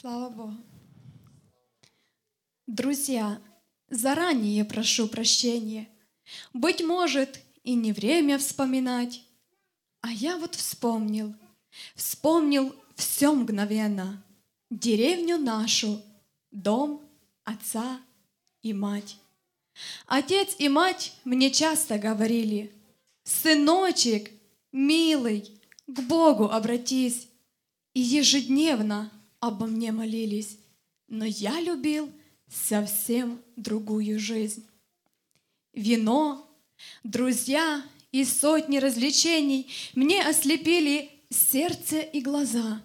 Слава Богу. Друзья, заранее прошу прощения. Быть может, и не время вспоминать. А я вот вспомнил, вспомнил все мгновенно. Деревню нашу, дом, отца и мать. Отец и мать мне часто говорили, «Сыночек, милый, к Богу обратись!» И ежедневно обо мне молились, но я любил совсем другую жизнь. Вино, друзья и сотни развлечений мне ослепили сердце и глаза.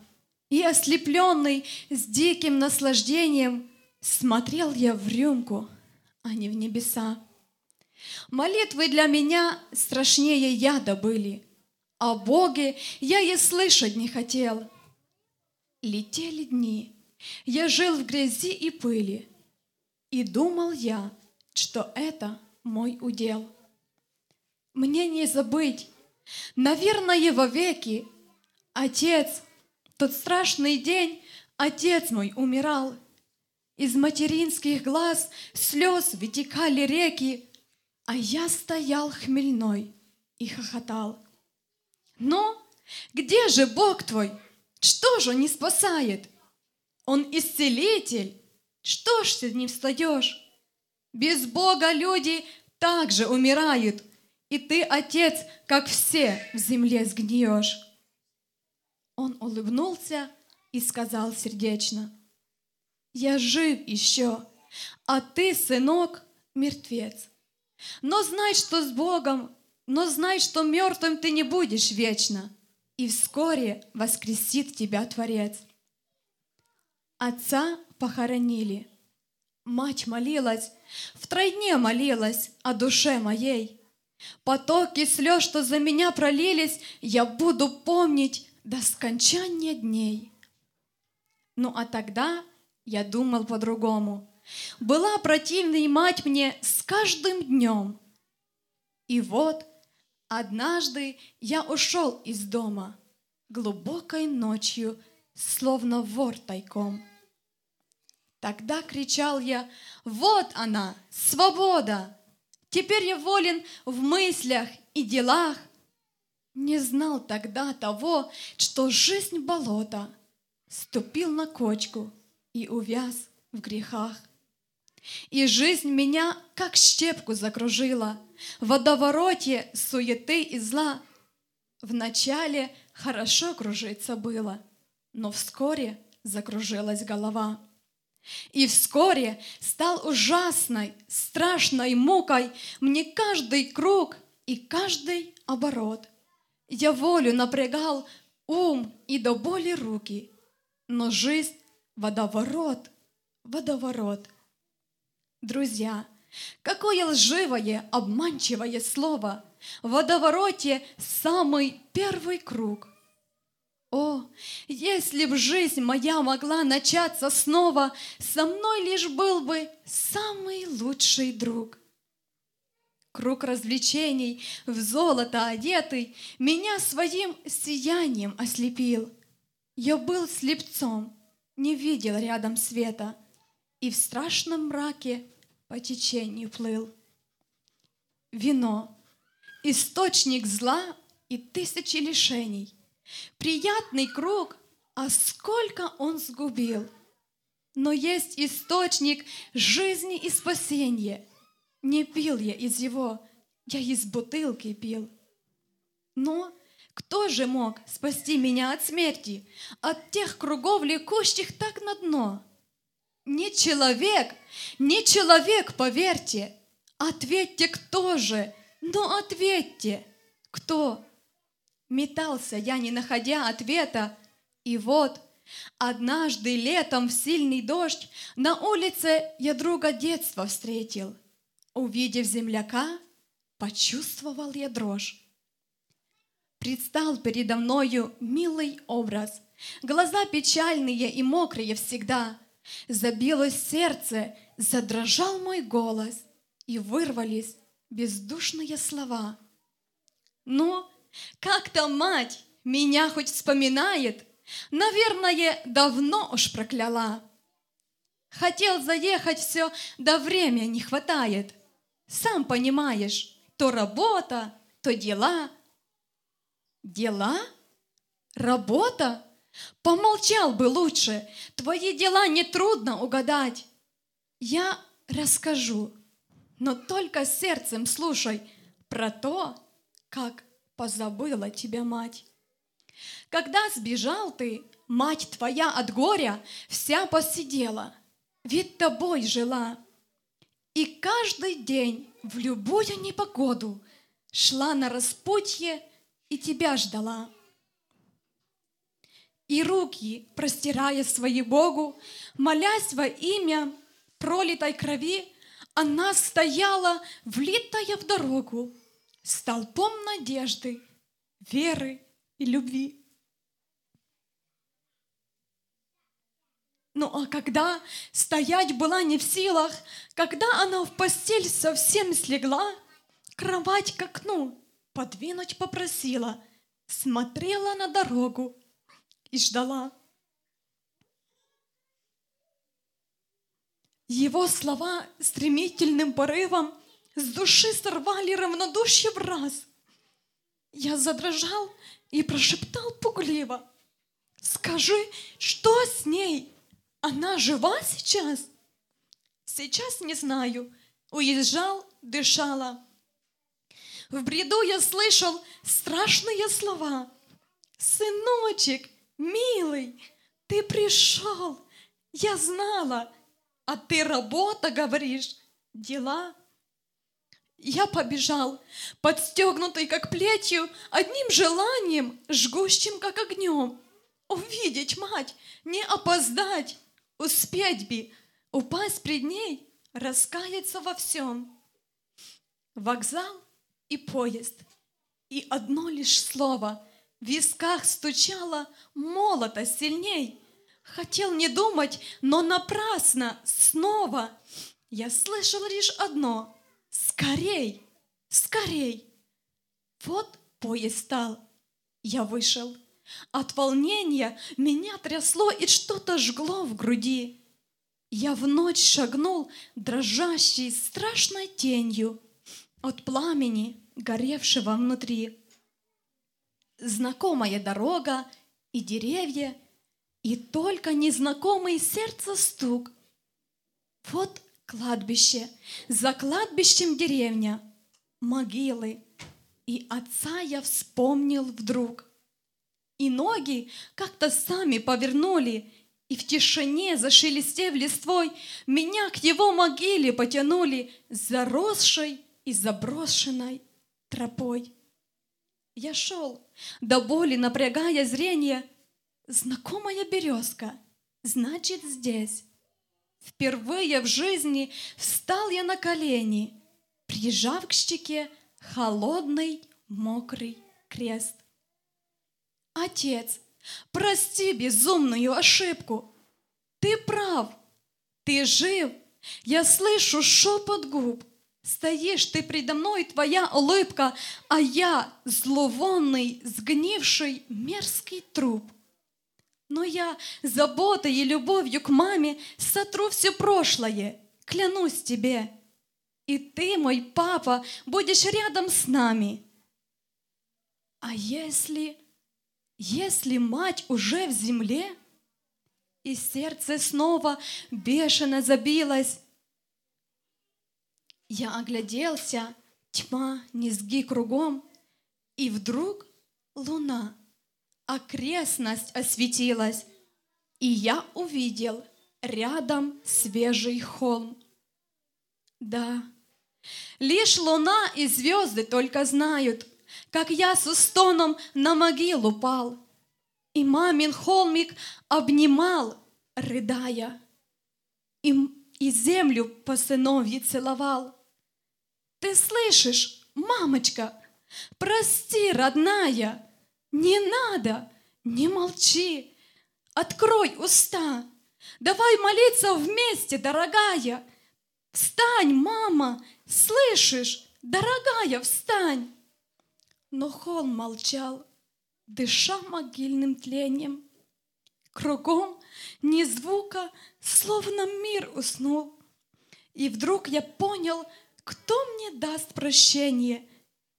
И ослепленный с диким наслаждением смотрел я в рюмку, а не в небеса. Молитвы для меня страшнее яда были. О Боге я и слышать не хотел. Летели дни, я жил в грязи и пыли, И думал я, что это мой удел. Мне не забыть, наверное, вовеки, Отец, тот страшный день, Отец мой умирал. Из материнских глаз слез вытекали реки, А я стоял хмельной и хохотал. Но где же Бог твой? Что же не спасает? Он исцелитель. Что ж ты не встаешь? Без Бога люди также умирают, и ты, Отец, как все в земле сгниешь. Он улыбнулся и сказал сердечно, «Я жив еще, а ты, сынок, мертвец. Но знай, что с Богом, но знай, что мертвым ты не будешь вечно, и вскоре воскресит тебя Творец». Отца похоронили. Мать молилась, втройне молилась о душе моей. Потоки слез, что за меня пролились, я буду помнить до скончания дней. Ну а тогда я думал по-другому. Была противной мать мне с каждым днем. И вот однажды я ушел из дома глубокой ночью, словно вор тайком. Тогда кричал я, вот она, свобода! Теперь я волен в мыслях и делах, не знал тогда того, что жизнь болота, Ступил на кочку и увяз в грехах. И жизнь меня, как щепку, закружила В водовороте суеты и зла. Вначале хорошо кружиться было, Но вскоре закружилась голова. И вскоре стал ужасной, страшной мукой Мне каждый круг и каждый оборот. Я волю напрягал, ум и до боли руки, но жизнь — водоворот, водоворот. Друзья, какое лживое, обманчивое слово! В водовороте самый первый круг. О, если б жизнь моя могла начаться снова, Со мной лишь был бы самый лучший друг. Круг развлечений, в золото одетый, Меня своим сиянием ослепил. Я был слепцом, не видел рядом света, И в страшном мраке по течению плыл. Вино, источник зла и тысячи лишений, Приятный круг, а сколько он сгубил! Но есть источник жизни и спасения — не пил я из его, я из бутылки пил. Но кто же мог спасти меня от смерти, от тех кругов лекущих так на дно? Не человек, не человек, поверьте. Ответьте, кто же? Ну, ответьте, кто? Метался я, не находя ответа, и вот однажды летом в сильный дождь на улице я друга детства встретил – Увидев земляка, почувствовал я дрожь. Предстал передо мною милый образ, Глаза печальные и мокрые всегда. Забилось сердце, задрожал мой голос, И вырвались бездушные слова. «Ну, как-то мать меня хоть вспоминает?» Наверное, давно уж прокляла. Хотел заехать все, да время не хватает. Сам понимаешь, то работа, то дела. Дела? Работа? Помолчал бы лучше, твои дела нетрудно угадать. Я расскажу, но только сердцем слушай про то, как позабыла тебя мать. Когда сбежал ты, мать твоя от горя вся посидела, ведь тобой жила. И каждый день в любую непогоду шла на распутье и тебя ждала. И руки, простирая свои Богу, молясь во имя пролитой крови, она стояла, влитая в дорогу, столпом надежды, веры и любви. Ну а когда стоять была не в силах, когда она в постель совсем слегла, кровать к окну подвинуть попросила, смотрела на дорогу и ждала. Его слова стремительным порывом с души сорвали равнодушие в раз. Я задрожал и прошептал пугливо. «Скажи, что с ней? Она жива сейчас?» «Сейчас не знаю. Уезжал, дышала. В бреду я слышал страшные слова. «Сыночек, милый, ты пришел, я знала, а ты работа, говоришь, дела». Я побежал, подстегнутый как плетью, одним желанием, жгущим как огнем. Увидеть мать, не опоздать, успеть би, упасть пред ней, раскаяться во всем. Вокзал и поезд. И одно лишь слово в висках стучало молото сильней. Хотел не думать, но напрасно снова я слышал лишь одно — скорей, скорей. Вот поезд стал, я вышел. От волнения меня трясло и что-то жгло в груди. Я в ночь шагнул дрожащей страшной тенью от пламени, горевшего внутри. Знакомая дорога и деревья, и только незнакомый сердце стук. Вот кладбище, за кладбищем деревня, могилы, и отца я вспомнил вдруг. И ноги как-то сами повернули, и в тишине, зашелестев листвой, меня к его могиле потянули, заросшей и заброшенной тропой. Я шел, до боли напрягая зрение, знакомая березка, значит, здесь. Впервые в жизни встал я на колени, прижав к щеке холодный мокрый крест. Отец, прости безумную ошибку. Ты прав, ты жив, я слышу шепот губ. Стоишь ты предо мной, твоя улыбка, а я зловонный, сгнивший, мерзкий труп. Но я заботой и любовью к маме сотру все прошлое, клянусь тебе. И ты, мой папа, будешь рядом с нами. А если, если мать уже в земле, и сердце снова бешено забилось, я огляделся, тьма, низги кругом, и вдруг луна, окрестность осветилась, и я увидел рядом свежий холм. Да, лишь луна и звезды только знают, как я с устоном на могилу пал, и мамин холмик обнимал, рыдая, и, и землю по сыновье целовал. Ты слышишь, мамочка? Прости, родная, не надо, не молчи. Открой уста. Давай молиться вместе, дорогая. Встань, мама, слышишь, дорогая, встань. Но холм молчал, дыша могильным тлением. Кругом ни звука, словно мир уснул. И вдруг я понял, кто мне даст прощение,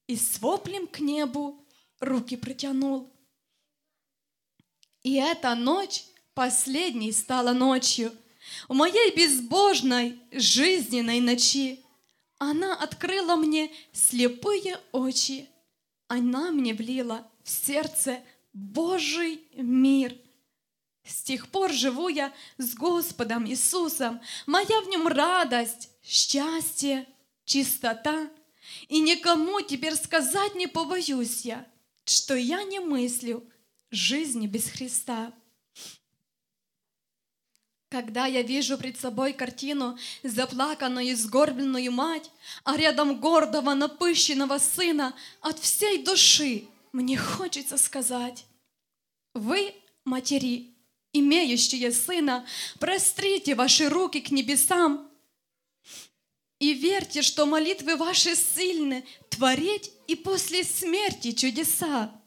И с воплем к небу руки протянул. И эта ночь последней стала ночью В моей безбожной жизненной ночи. Она открыла мне слепые очи, Она мне влила в сердце Божий мир. С тех пор живу я с Господом Иисусом, Моя в нем радость, счастье, чистота. И никому теперь сказать не побоюсь я, Что я не мыслю жизни без Христа. Когда я вижу пред собой картину заплаканную и сгорбленную мать, а рядом гордого напыщенного сына, от всей души мне хочется сказать, вы, матери, имеющие сына, прострите ваши руки к небесам и верьте, что молитвы ваши сильны творить и после смерти чудеса.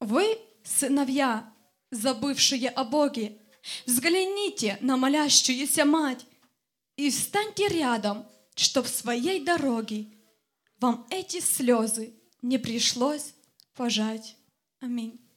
Вы, сыновья, забывшие о Боге, взгляните на молящуюся мать и встаньте рядом, чтоб в своей дороге вам эти слезы не пришлось пожать. Аминь.